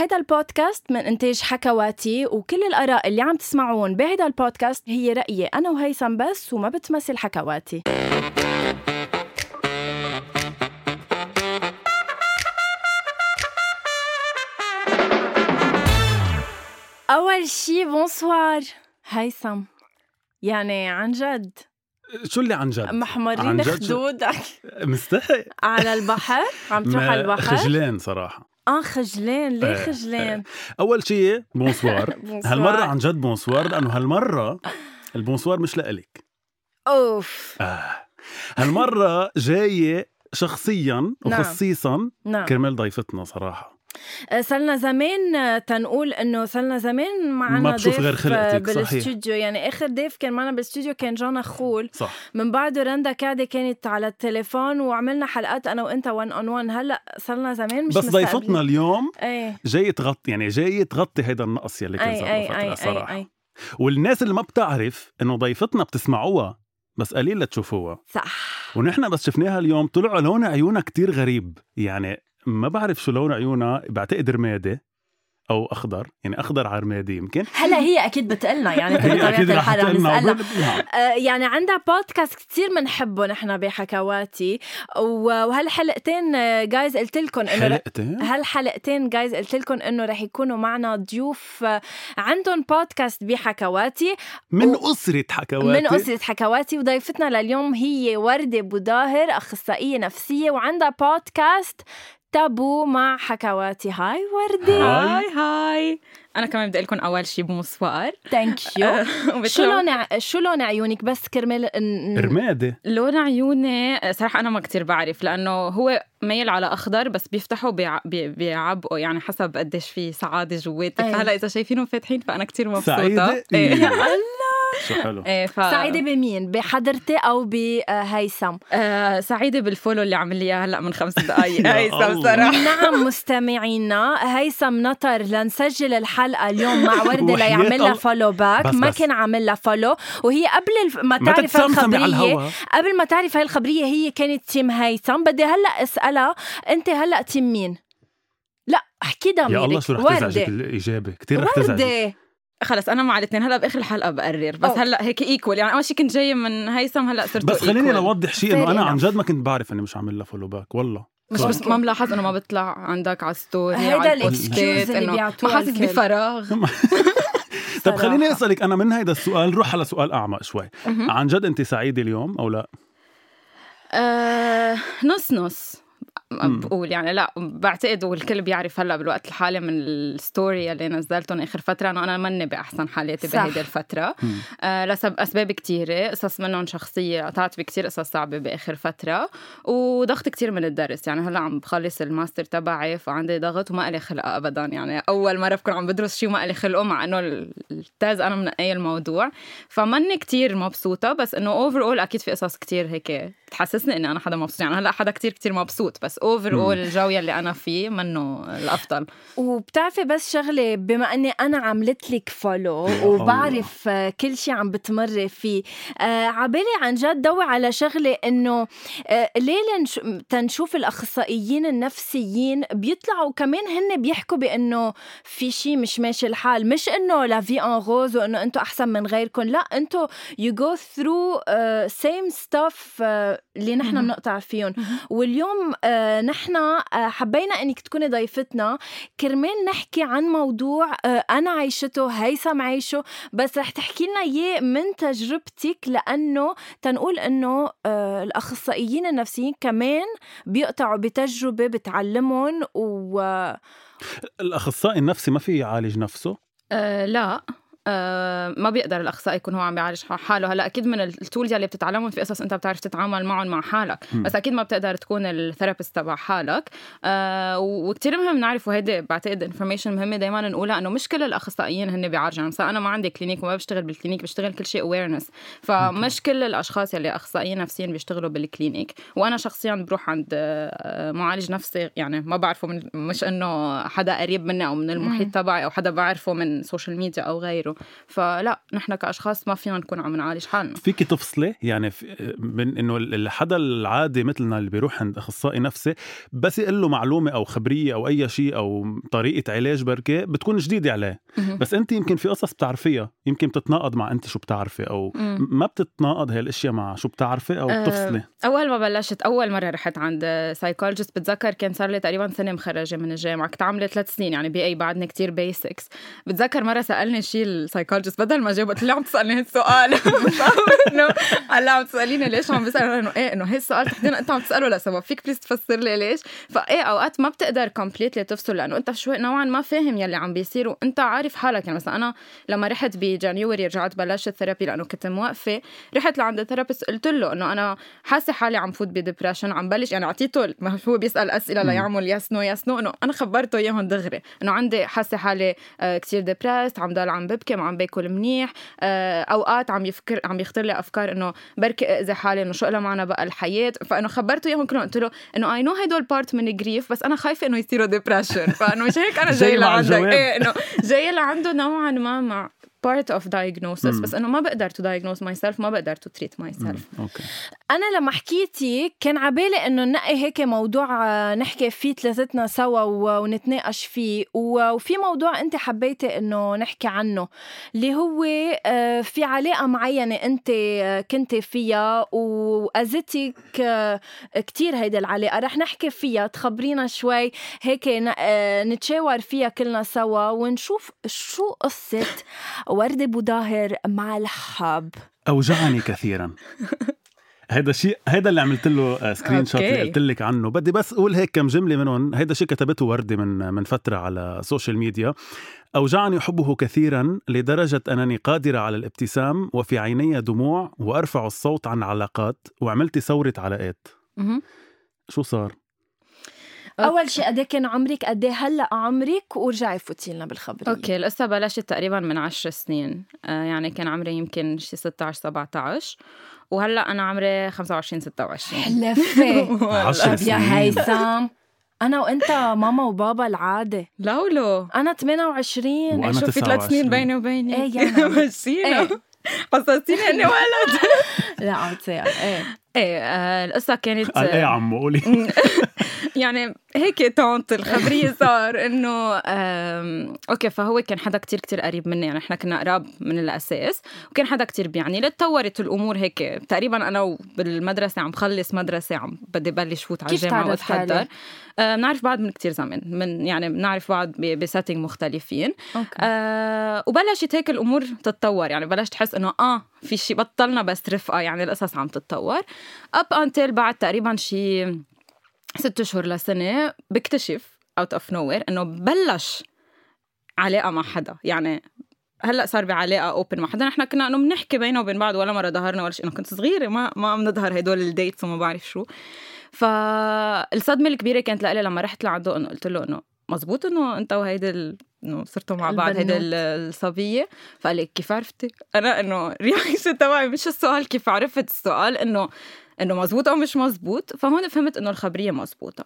هيدا البودكاست من إنتاج حكواتي وكل الآراء اللي عم تسمعون بهيدا البودكاست هي رأيي أنا وهيثم بس وما بتمثل حكواتي. أول شي bonsoir. هيثم يعني عن جد. شو اللي عن جد؟ محمرين عن جد شو- خدودك. مستحي. على البحر؟ عم تروح على البحر؟ خجلان صراحة. آه خجلان. ليه إيه، خجلان؟ أول شيء bonsoir. هالمرة عن جد bonsoir لأنه هالمرة ال bonsoir مش لإلك. أوف. آه. هالمرة جاية شخصيا نعم. وخصيصا نعم. كرمال ضيفتنا صراحة. آه، صرنا زمان آه، تنقول إنه صرنا زمان معنا ما بشوف ضيف غير خلقتك، آه، صحيح. بالاستوديو يعني آخر ضيف كان معنا بالاستوديو كان جانا خول صح. من بعده رندا قاعدة كانت على التليفون وعملنا حلقات أنا وإنت 1 on 1 هلأ صرنا زمان مش بس ضيفتنا. اليوم إيه. جاي تغطي يعني جاي تغطي هيدا النقص يلي كان صار أي صراحة. أي. والناس اللي ما بتعرف إنه ضيفتنا بتسمعوها بس قليل لتشوفوها. صح. ونحن بس شفناها اليوم طلعوا لون عيونها كتير غريب. يعني ما بعرف شو لون عيونها بعتقد رمادي أو أخضر يعني أخضر على رمادي يمكن. هلا هي أكيد بتقلنا يعني هي الحال نسألها. وبال- نعم. آه، يعني عندها بودكاست كتير بنحبه نحن بحكواتي. وهالحلقتين جايز قلت لكم إنه حلقتين؟ هالحلقتين جايز قلت لكم إنه رح يكونوا معنا ضيوف آه، عندهم بودكاست بحكواتي. من و- أسرة حكواتي. من أسرة حكواتي وضيفتنا لليوم هي وردة بوداهر أخصائية نفسية وعندها بودكاست تابو مع حكواتي. هاي وردة هاي. هاي أنا كمان بدي لكم أول شيء bonsoir thank you شو لون ع- شو لون عيونك؟ بس كرمال رمادي لون عيوني صراحة أنا ما كتير بعرف لأنه هو ميل على أخضر بس بيفتحوا بيع- بي- بيعبقوا يعني حسب قديش في سعادة جواتك أي. فهلأ إذا شايفينهم فاتحين فأنا كتير مبسوطة سعيدة إيه. إيه. شو حلو إيه ف... سعيدة بمين؟ بحضرتي أو بهيثم؟ آه سعيدة بال follow اللي عمل لي إياه هلأ من خمس دقايق يا هيثم الله. صراحة نعم مستمعينا هيثم نطر لنسجل الحلقة اليوم مع وردة ليعمل لها الله. follow back بس ما بس. كان عامل لها follow وهي قبل الف... ما تعرف الخبرية قبل ما تعرف هاي الخبرية هي كانت team هيثم بدي هلأ اسألها أنت هلأ team مين؟ لا أحكي ضميرك يا الله شو رح تزعجك الإجابة كثير رح تزعجك خلص أنا مع الاثنين هلأ بآخر الحلقة بقرر بس أوه. هلأ هيك equal يعني أول شيء كنت جاية من هيثم هلأ صرت بس خليني لوضح شيء إنه أنا عن. جد ما كنت بعرف إني مش عامل لها follow back والله مش بس ما ملاحظ إنه ما بيطلع عندك على story هيدا ال excuse اللي ما حاسس. بفراغ طب. خليني أسألك أنا من هيدا السؤال روح على سؤال أعمق شوي. عن جد أنت سعيدة اليوم أو لا آه نص نص. بقول يعني لا بعتقد والكل بيعرف هلأ بالوقت الحالي من ال story اللي نزلتهم آخر فترة إنه أنا ماني بأحسن حالاتي. بهيدي الفترة. آه لسبب أسباب كتيرة قصص منهم شخصية قطعت بكتير قصص صعبة بآخر فترة وضغط كتير من الدرس. يعني هلأ عم بخلص الماستر تبعي فعندي ضغط وما لي خلق ابدا. يعني أول مرة بكون عم بدرس شيء وما لي خلقه مع إنه ال thèse أنا منقيه الموضوع. فماني كتير مبسوطة بس إنه overall أكيد في قصص كتير هيك تحسسني إني أنا حدا مبسوط. يعني هلأ حدا كتير كتير مبسوط بس overall الجو يلي أنا فيه منه الأفضل وبتعرفي بس شغلة بما إني أنا عملت لك follow وبعرف آه، كل شيء عم بتمري فيه آه عبالي عن جد ضوي على شغلة إنه آه ليه. تنشوف الأخصائيين النفسيين بيطلعوا كمان هن بيحكوا بإنه في شيء مش ماشي الحال مش إنه la vie en rose وإنه أنتم أحسن من غيركم لا أنتم you go through same stuff اللي نحن. بنقطع فيهم واليوم آه نحن آه حبينا إنك تكوني ضيفتنا. كرمال نحكي عن موضوع آه أنا عايشته هيثم عايشه بس رح تحكي لنا إياه من تجربتك لأنه تنقول إنه آه الأخصائيين النفسيين كمان بيقطعوا بتجربة بتعلمهم و الأخصائي النفسي ما في يعالج نفسه؟ أه لا. ما بيقدر الأخصائي يكون هو عم بيعالج حاله. هلا أكيد من ال tools اللي بتتعلمهم في قصص أنت بتعرف تتعامل معهم مع حالك. مم. بس أكيد ما بتقدر تكون ال therapist تبع حالك. أه وكثير مهم نعرف وهيدي بعتقد information مهمة دائما نقولها إنه مش كل الأخصائيين هن بيعالجوا مثلا أنا ما عندي clinic وما بشتغل بال clinic بشتغل كل شيء awareness فمش كل الأشخاص اللي أخصائيين نفسيين بيشتغلوا بال clinic وأنا شخصيا بروح عند آه، معالج نفسي. يعني ما بعرفه من مش إنه حدا قريب مني أو من المحيط تبعي أو حدا بعرفه من social media أو غيره. فلا نحن كأشخاص ما فينا نكون عم نعالج حالنا. فيكي تفصلي؟ يعني في من إنه الحدا العادي مثلنا اللي بيروح عند أخصائي نفسي بس يقول له معلومة أو خبرية أو أي شيء أو طريقة علاج بركي بتكون جديدة عليه. بس انت يمكن في قصص بتعرفيها. يمكن بتتناقض مع انت شو بتعرفي أو. ما بتتناقض هاي الاشياء مع شو بتعرفي أو بتفصلي أول ما بلشت أول مرة رحت عند psychologist بتذكر كان صار لي تقريبا سنة مخرجة من الجامعة. كنت عاملة ثلاث سنين يعني BA بعدني كتير basics بتذكر مرة سألني شيء ال psychologist بدل ما جاوب قلت له عم تسألني هالسؤال. إنه هلا عم تسأليني ليش عم بسأل؟ إنه إيه إنه هي السؤال تحديدا أنت عم تسأله لسبب فيك please تفسر لي ليش؟ فإيه أوقات ما بتقدر completely تفصل لأنه أنت شوي نوعا ما فاهم يلي عم بيصير وأنت عارف حالك. يعني مثلا أنا لما رحت ب January رجعت بلشت therapy لأنه كنت موقفة. رحت لعند ال therapist قلت له إنه أنا حاسة حالي عم فوت ب depression عم بلش يعني أعطيته ما هو بيسأل أسئلة ليعمل yes no yes no إنه أنا خبرته إياهم دغري. إنه عندي حاسة حالي آه، كتير depressed عم ضل عم ببكي. ما عم باكل منيح. آه، أوقات عم يفكر عم يخطر لي أفكار إنه بركي اذي حالي إنه شو لها معنى بقى الحياة. فانه خبرته إياهم كلهم قلت له إنه I know هدول part من grief بس أنا خايفة إنه يصيروا depression فانه مش هيك أنا جاي لعندك. إيه إنه جاي لعنده نوعا ما مع part of diagnosis مم. بس أنه ما بقدر to diagnose myself ما بقدر to treat myself مم. أوكي أنا لما حكيتي كان عبالي إنه ننقي هيك موضوع آه، نحكي فيه ثلاثتنا سوا ونتناقش فيه وفي موضوع أنت حبيتي إنه نحكي عنه اللي هو آه، في علاقة معينة أنت آه، كنتي فيها واذتك كتير هيدي العلاقة رح نحكي فيها تخبرينا شوي هيك نتشاور فيها كلنا سوا ونشوف شو قصة ورده بوداهر مع الحب. أوجعني كثيرا. هيدا الشيء هيدا اللي عملت له screenshot اللي. قلت لك عنه. بدي بس أقول هيك كم جملة منهم. هيدا شيء كتبته وردة من من فترة على ال social media أوجعني حبه كثيرا لدرجة أنني قادرة على الابتسام وفي عيني دموع وأرفع الصوت عن علاقات وعملت ثورة علاقات. شو صار؟ أول شيء قد إيه كان عمرك؟ قد إيه هلأ عمرك؟ ورجعي فوتي لنا بالخبرية. أوكي القصة بلشت تقريبا من عشر سنين. آه يعني كان عمري يمكن شي 16 17 وهلأ أنا عمري 25 26 حلفة عشر طب يا. هيثم. أنا وأنت ماما وبابا العادة. لولو أنا 28 وأنا شوف في ثلاث 29. سنين بيني وبينك إيه يعني. مشينا. إيه. حسستيني أني ولد. لا عم تصير إيه. إيه آه القصة كانت قال إيه يا عمو قولي يعني هيك تونت الخبرية صار إنه أوكي فهو كان حدا كتير كتير قريب مني يعني إحنا كنا قراب من الأساس وكان حدا كتير بيعني لي تطورت الأمور هيك تقريبا أنا بالمدرسة عم بخلص مدرسة عم بدي بلش فوت على تعرفت وأتحضر؟ آه، بنعرف بعض من كتير زمان من يعني بنعرف بعض بسيتنج مختلفين. أوكي. آه وبلشت هيك الأمور تتطور يعني بلشت احس إنه آه في شيء بطلنا بس رفقة يعني القصص عم تتطور. up until بعد تقريبا شي ست أشهر لسنة بكتشف out of no إنه بلش علاقة مع حدا. يعني هلأ صار بعلاقة open مع حدا. نحن كنا إنه بنحكي بينه وبين بعض ولا مرة ظهرنا ولا شيء انه كنت صغيرة ما ما عم نظهر هدول ال dates وما بعرف شو. فالصدمة الكبيرة كانت لإلي لما رحت لعنده انه قلت له إنه مزبوط إنه أنت وهيدي ال- إنه صرتوا مع بعض هيدي الصبية؟ فقال لي كيف عرفتي؟ أنا إنه رياكشن تبعي مش السؤال كيف عرفت السؤال إنه إنه مزبوط أو مش مزبوط فهون فهمت إنه الخبرية مزبوطه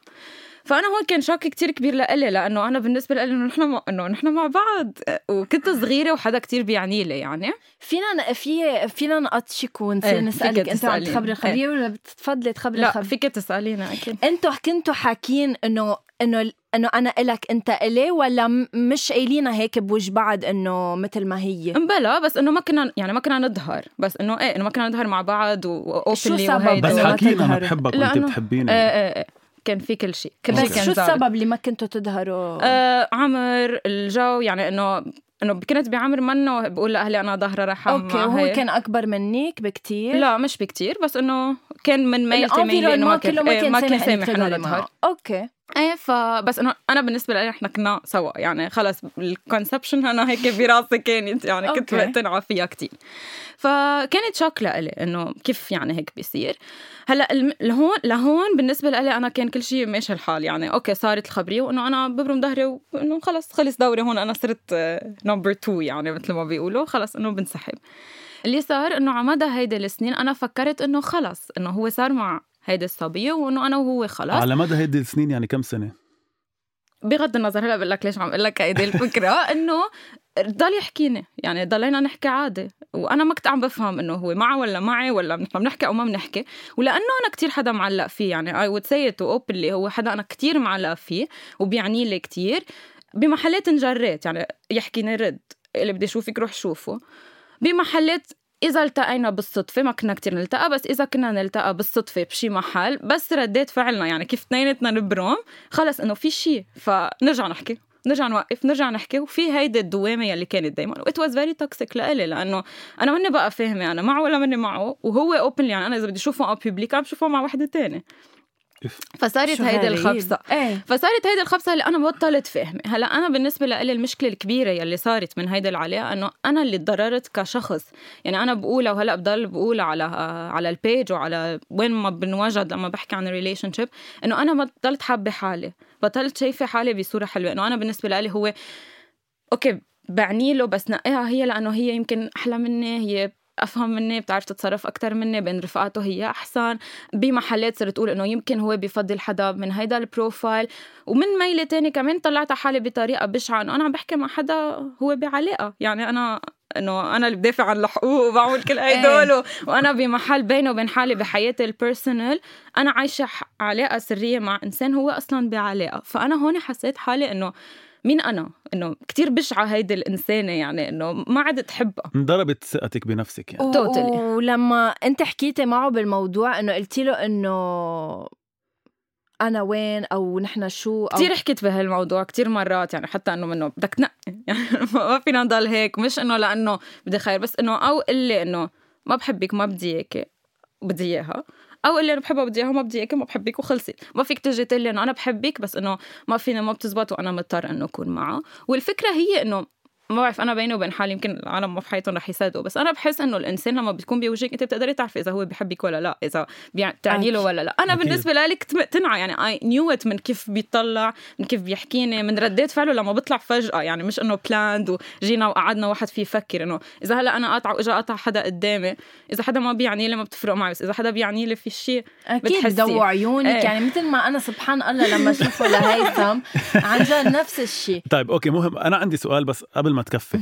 فأنا هون كان شوك كتير كبير لإلي لأنه أنا بالنسبة لإلي إنه نحن مع- إنه نحن مع بعض. وكنت صغيرة وحدا كتير بيعني لي يعني. فينا ن- في فينا نقطشك ونصير إيه، نسألك أنت عم. تخبري الخبريه ولا بتفضلي تخبري لا فيك تسالينا أكيد. أنتوا كنتوا حاكين إنه إنه إنه أنا إلك أنت إلي ولا مش قايلينها هيك بوجه بعض إنه مثل ما هي؟ بلا بس إنه ما كنا يعني ما كنا نظهر. بس إنه إيه إنه ما كنا نظهر مع بعض واوبنلي شو السبب؟ بس حكينا أنا. بحبك وأنت بتحبيني. إيه إيه إيه. كان في كل شيء كل شيء بس كان شو. السبب اللي ما كنتوا تظهروا آه عمر الجو يعني انه إنه كنت بعمر منه بقول لأهلي أنا ظاهرة رحم أوكي وهو. كان أكبر منك بكتير لا مش بكتير بس إنه كان من ميلتي ميلي إنه ما كان كله ما إيه، كان ما كان سامح إنه نظهر معه. أوكي إيه فبس إنه أنا بالنسبة لي إحنا كنا سوا يعني خلص الكونسبشن أنا هيك براسي كانت يعني كنت. مقتنعه فيها كتير فكانت shock لإلي إنه كيف يعني هيك بيصير. هلأ لهون لهون بالنسبة لإلي أنا كان كل شيء ماشي الحال. يعني okay صارت الخبرية وإنه أنا ببرم ظهري وإنه خلص خلص دوري هون أنا صرت number 2 يعني مثل ما بيقولوا. خلص إنه بنسحب. اللي صار إنه على مدى هيدي السنين أنا فكرت إنه خلص إنه هو صار مع هيدي الصبية وإنه أنا وهو خلص. على مدى هيدي السنين يعني كم سنة؟ بغض النظر هلأ بقول لك ليش عم أقول لك هيدي الفكرة. إنه ضل يحكيني. يعني ضلينا نحكي عادي. وأنا ما كنت عم بفهم إنه هو معه ولا معي ولا نحن بنحكي أو ما بنحكي. ولأنه أنا كتير حدا معلق فيه. يعني I would say it openly هو حدا أنا كتير معلق فيه وبيعني لي كتير. بمحلات انجريت. يعني يحكيني رد. اللي بدي أشوفك روح شوفه. بمحلات إذا التقينا بالصدفة ما كنا كتير نلتقى بس إذا كنا نلتقى بالصدفة بشي محل بس رديت فعلنا. يعني كيف اثنيناتنا نبرم خلص إنه في شي فنرجع نحكي. نرجع نوقف نرجع نحكي وفي هيدي الدوامة يلي كانت دايما. و it was very toxic لإلي لأنه أنا ماني بقى فاهمة أنا معه ولا ماني معه وهو openly يعني أنا إذا بدي أشوفه أو public عم بشوفه مع وحدة تانية. فصارت هيدي الخبصة. إيه. فصارت هيدي الخبصة اللي أنا بطلت فهمي هلأ أنا بالنسبة لي المشكلة الكبيرة يلي صارت من هيدي العلاقة إنه أنا اللي تضررت كشخص. يعني أنا بقولها وهلأ بضل بقول على على ال page وعلى وين ما بنوجد لما بحكي عن ال relationship إنه أنا بطلت حابة حالي. بطلت شايفة حالي بصورة حلوة. إنه أنا بالنسبة لي هو أوكي بعني له بس نقيها هي لأنه هي يمكن أحلى مني هي أفهم مني بتعرف تتصرف أكثر مني بين رفقاته هي أحسن. بمحلات صرت أقول إنه يمكن هو بفضل حدا من هيدا البروفايل. ومن ميلة تاني كمان طلعت حالي بطريقة بشعة. إنه أنا عم بحكي مع حدا هو بعلاقة. يعني أنا إنه أنا اللي بدافع عن الحقوق وبعمل كل هدول وأنا بمحل بيني وبين حالي بحياتي ال personal أنا عايشة علاقة سرية مع إنسان هو أصلا بعلاقة. فأنا هون حسيت حالي إنه مين أنا؟ إنه كتير بشعة هيدي الإنسانة يعني إنه ما عدت تحبها. انضربت ثقتك بنفسك يعني. Totally. ولما أنت حكيتي معه بالموضوع إنه قلتي له إنه أنا وين أو نحن شو أو كثير حكيت بهالموضوع كثير مرات يعني حتى إنه منه بدك تنقي. يعني ما فينا نضل هيك مش إنه لأنه بدي خير بس إنه أو قلي إنه ما بحبك ما بدي إياكي بدي إياها. أو اللي أنا بحبها بدي إياها ما بدي إياكي ما بحبك وخلصت ما فيك تجي تقول لي إنه أنا بحبك بس إنه ما فينا ما بتزبط وأنا مضطر إنه أكون معه. والفكرة هي إنه ما بعرف أنا بيني وبين حالي يمكن العالم ما في حياتهم رح يصدقوا بس أنا بحس إنه الإنسان لما بتكون بوجهك أنت بتقدري تعرفي إذا هو بحبك ولا لا إذا بتعني له ولا لا أنا أكيد. بالنسبة لي كنت مقتنعه يعني I knew it من كيف بيطلع من كيف بيحكيني من ردات فعله لما بيطلع فجأة يعني مش إنه planned وجينا وقعدنا واحد فيه يفكر إنه إذا هلأ أنا قاطعه وإجا قطع حدا قدامي إذا حدا ما بيعني لي ما بتفرق معي بس إذا حدا بيعني لي في شيء أكيد بتحسي. بدو عيونك إيه. يعني مثل ما أنا سبحان الله لما أشوفه لهيثم عن جد نفس الشيء طيب أوكي مهم أنا عندي سؤال بس قبل ما تكفي.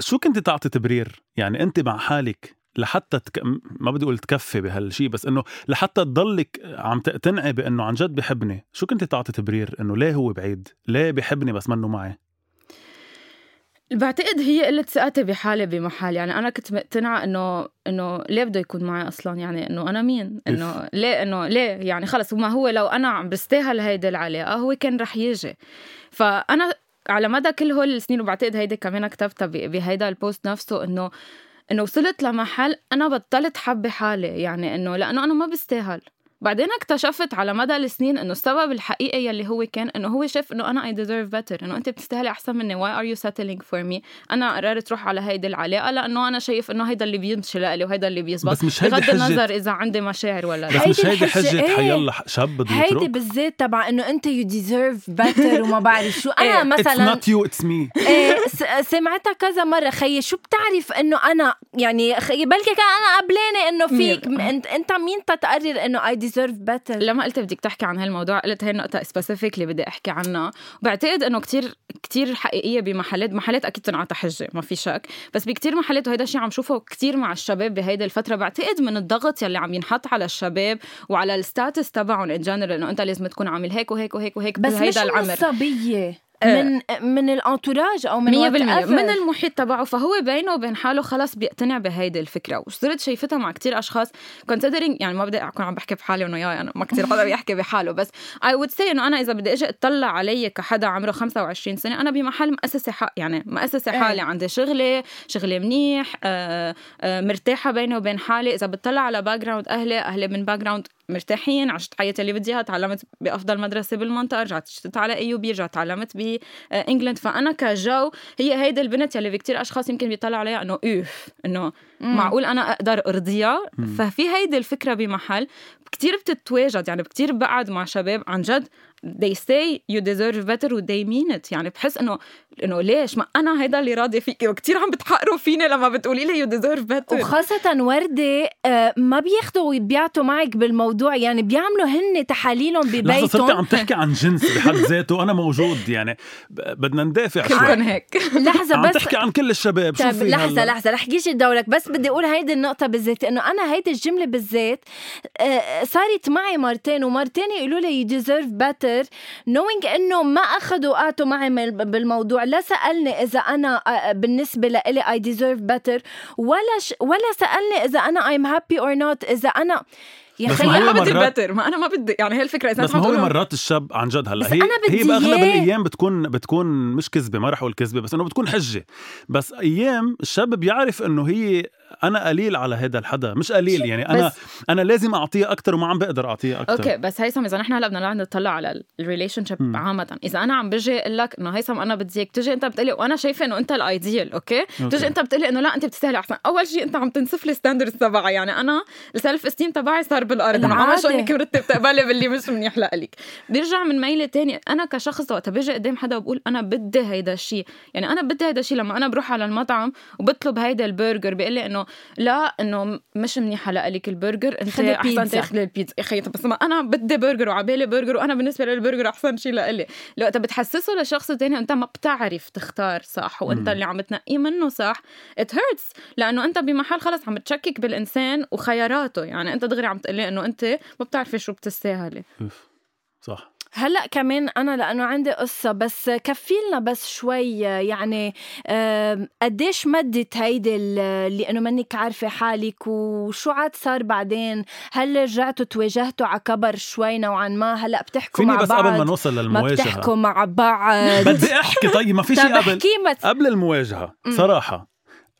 شو كنت تعطي تبرير؟ يعني أنت مع حالك لحتى تك... ما بدي أقول تكفي بهالشيء بس إنه لحتى تضلك عم تقتنعي بإنه عن جد بحبني شو كنت تعطي تبرير؟ إنه ليه هو بعيد؟ ليه بحبني بس منه معي؟ بعتقد هي قلة ثقتي بحالي بمحل يعني أنا كنت مقتنعة إنه إنه ليه بده يكون معي أصلا؟ يعني إنه أنا مين؟ إنه ليه إنه ليه؟ يعني خلص وما هو لو أنا عم بستاهل هيدي العلاقة هو كان رح يجي. فأنا على مدى كل هول السنين وبعتقد هيدي كمان كتبتها بهيدا البوست نفسه إنه إنه وصلت لمحل أنا بطلت حبي حالي يعني إنه لأنه أنا ما بستاهل. بعدين اكتشفت على مدى السنين إنه السبب الحقيقي يلي هو كان إنه هو شاف إنه أنا I deserve better إنه أنت بتستاهلي أحسن مني. Why are you settling for me أنا قررت روح على هيدي العلاقة لأنه أنا شايف إنه هيدا اللي بيمشي لإلي وهيدا اللي بيزبط. بس مش هيدي بغض النظر إذا عندي مشاعر ولا لا. بس مش هيدي هيدي حجة إيه. حيلا شاب بده هيدي يترك؟ بالذات تبع إنه أنت you deserve better وما بعرف شو. أنا إيه. It's مثلا not you it's me. إيه س- سمعتها كذا مرة. خيي شو بتعرف إنه أنا يعني خيي؟ بلكي كان أنا قبلانه إنه فيك. انت مين تتقرر إنه I deserve better لما قلت بدك تحكي عن هالموضوع قلت هي النقطة specific اللي بدي أحكي عنها وبعتقد إنه كتير كتير حقيقية بمحلات محلات أكيد تنعطى حجة ما في شك. بس بكتير محلات وهيدا الشيء عم شوفه كتير مع الشباب بهيدي الفترة. بعتقد من الضغط يلي عم ينحط على الشباب وعلى ال status تبعهم in general إنه أنت لازم تكون عامل هيك وهيك وهيك وهيك بس مش العمر. الصبيه. من من ال entourage أو من مية بالمية. whatever. من المحيط تبعه فهو بينه وبين حاله خلص بيقتنع بهيدي الفكرة. وصرت شايفتها مع كتير أشخاص. considering يعني ما بدي أكون عم بحكي بحالي إنه ياي أنا ما كتير حدا بيحكي بحاله بس I would say إنه أنا إذا بدي أجي أطلع علي كحدا عمره 25 سنة أنا بمحل مؤسسة حق يعني مؤسسة إيه. حالي. عندي شغلي شغلي منيح آه آه مرتاحة بيني وبين حالي. إذا بتطلع على background أهلي أهلي من background مرتاحين عشت حياتي اللي بدي إياها تعلمت بأفضل مدرسة بالمنطقة رجعت اشتغلت على IB رجعت تعلمت ب England فأنا كجو هي هيدي البنت يلي في كتير أشخاص يمكن بيطلعوا عليها إنه أوف إنه معقول أنا أقدر أرضيها؟ ففي هيدي الفكرة بمحل. كتير بتتواجد يعني كتير بقعد مع شباب عن جد they say you deserve better و they mean it. يعني بحس إنه إنه ليش؟ ما أنا هيدا اللي راضيه فيكي وكثير عم بتحقروا فيني لما بتقولي لي you deserve better. وخاصة وردة آه، ما بياخدوا ويبيعتوا معك بالموضوع. يعني بيعملوا هن تحاليلهم لحظة صرتي ببيتهم عم تحكي عن جنس بحد ذاته. أنا موجود يعني بدنا ندافع شوي. كلكم هيك. لحظة عم بس تحكي عن كل الشباب. شو طيب هلا؟ لحظة رح جيش دورك بس بدي أقول هيدي النقطة بالذات إنه أنا هيدي الجملة بالذات آه، صارت معي مرتين ومرتين يقولوا لي you deserve better knowing إنه ما أخذوا وقعتوا معي بالموضوع لا سألني إذا أنا آه، بالنسبة لإلي I deserve better ولا ش... ولا سألني إذا أنا I'm happy or not إذا أنا يا خيي ما بدي البتر ما أنا ما بدي يعني هي الفكرة إذا بس ما هو مرات الشاب عن جد هلا هي أنا بدي هي بأغلب. الأيام بتكون بتكون مش كذبة ما رح أقول كذبة بس إنه بتكون حجة بس أيام الشاب بيعرف إنه هي أنا قليل على هذا الحدا مش قليل يعني أنا أنا لازم أعطيه أكثر وما عم بقدر أعطيه أكثر أوكي بس هيثم إذا نحن هلأ بدنا نقعد نطلع على ال relationship. عامة. إذا أنا عم بجي أقول لك إنه هيثم أنا بدي اياك تجي انت بتقلي وأنا شايفة إنه أنت ال ideal أوكي؟ أوكي. تجي أنت بتقلي إنه لا أنت بتستاهلي أحسن. أول شيء أنت عم تنسف لي standards تبعي. يعني أنا ال self-esteem تبعي صار بالأرض. أنا عم. شو إنك مرتب تقبلي باللي مش منيح لك بيرجع من ميلة تاني أنا كشخص وقت بيجي قدام حدا وبقول أنا بدي هيدا الشيء. يعني أنا بدي هيدا الشيء لما أنا بروح على المطعم وبطلب هيدا البرجر بيقول لي إنه لا إنه مش منيح لك البرجر أنت أحسن. تاخذي البيتزا يا طب بس ما أنا بدي برجر وعبالي برجر وأنا بالنسبة لي البرجر أحسن شيء لإلي لو أنت بتحسسه لشخص تاني أنت ما بتعرف تختار صح وأنت. اللي عم تنقيه منه صح it hurts لأنه أنت بمحل خلص عم بتشكك بالإنسان وخياراته يعني أنت دغري عم تقلي إنه أنت ما بتعرفي شو بتستاهلي. صح هلأ كمان أنا لأنه عندي قصة بس كفيلنا بس شوي يعني قديش مدت هيدي ال- اللي انه منك عارفة حالك وشو عاد صار بعدين؟ هل رجعتوا تواجهتوا على كبر شوي نوعا ما؟ هلأ بتحكوا فيني مع بس بعض قبل ما نوصل ما للمواجهة. بتحكوا مع بعض؟ بدي أحكي طيب ما في شيء قبل. قبل المواجهة. صراحة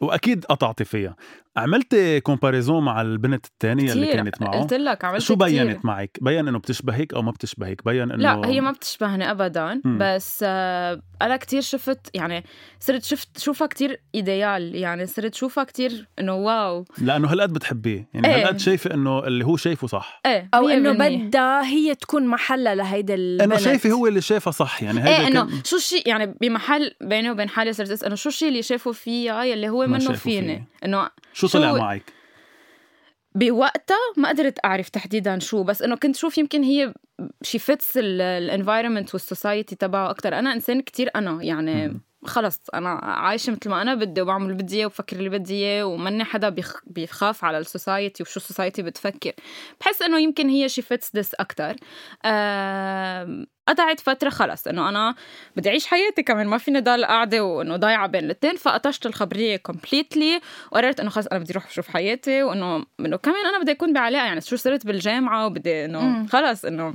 وأكيد قطعتي فيها عملت كومباريزون مع البنت الثانية اللي كتير. كانت معه قلت لك عملت شو كتير. بينت معك بين إنه بتشبهك أو ما بتشبهك بين إنه لا هي ما بتشبهني ابدا مم. بس آه أنا كتير شفت يعني صرت شفت شوفها كتير ايديال يعني صرت شوفها كتير إنه واو لأنه هالقد بتحبيه يعني إيه. هالقد شايفة إنه اللي هو شايفه صح إيه أو إنه 100%. بدها هي تكون محلها لهيدا البنت إنه شايفة هو اللي شايفها صح يعني هيدا إيه إنه كان- شو الشيء يعني بمحل بيني وبين حالي صرت اسال انه شو الشيء اللي شافه فيها يلي هو ما منه شافه فيني. إنه شو طلع معك؟ بوقتها ما قدرت أعرف تحديدا شو بس إنه كنت شوف يمكن هي she fits ال environment وال society تبعه أكثر أنا إنسان كتير أنا يعني مم. خلص أنا عايشة مثل ما أنا بدي وبعمل اللي بدي إياه وبفكر اللي بدي إياه وماني حدا بيخ... بيخاف على ال society وشو ال society بتفكر. بحس إنه يمكن هي she fits this أكثر قطعت فترة خلص إنه أنا بدي أعيش حياتي كمان ما فيني ضل قاعدة وإنه ضايعة بين الاثنين فقطشت الخبرية completely وقررت إنه خلص أنا بدي أروح أشوف حياتي وإنه إنه كمان أنا بدي أكون بعلاقة يعني شو صرت بالجامعة وبدي إنه. خلص إنه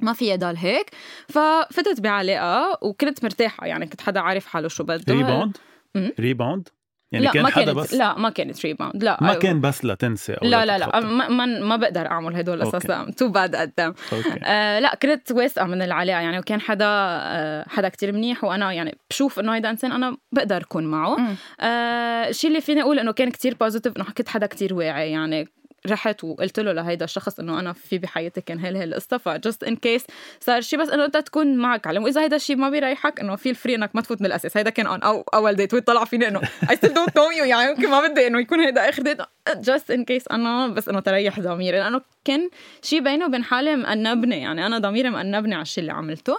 ما فيها ضل هيك. ففتت بعلاقة وكنت مرتاحة يعني كنت حدا عارف حاله شو بده. ريباوند. ريباوند يعني لا كان ما حدا كانت بس لا ما كانت rebound لا ما أيوة. كان بس لتنسى أو لا لا لا. ما ما, ما بقدر أعمل هدول. أساسا too bad قدام أوكي آه لا كنت واثقة من العلاقة يعني وكان حدا آه حدا كتير منيح وأنا يعني بشوف إنه هيدا إنسان أنا بقدر أكون معه مم. آه الشيء اللي فيني أقول إنه كان كتير positive إنه كنت حدا كتير واعي يعني رحت وقلت له لهيدا الشخص إنه أنا في بحياتي كان هال هالقصه ف just in case صار شيء بس إنه انت تكون معك علم. وإذا هيدا الشيء ما بيريحك إنه feel free إنك ما تفوت من الأساس. هيدا كان on أول date ويطلع فيني إنه I still don't know you يعني يمكن ما بدي إنه يكون هيدا آخر date just in case أنا بس إنه تريح ضميري. لأنه كان شيء بيني وبين حالي مأنبني يعني أنا ضميري مأنبني على الشيء اللي عملته.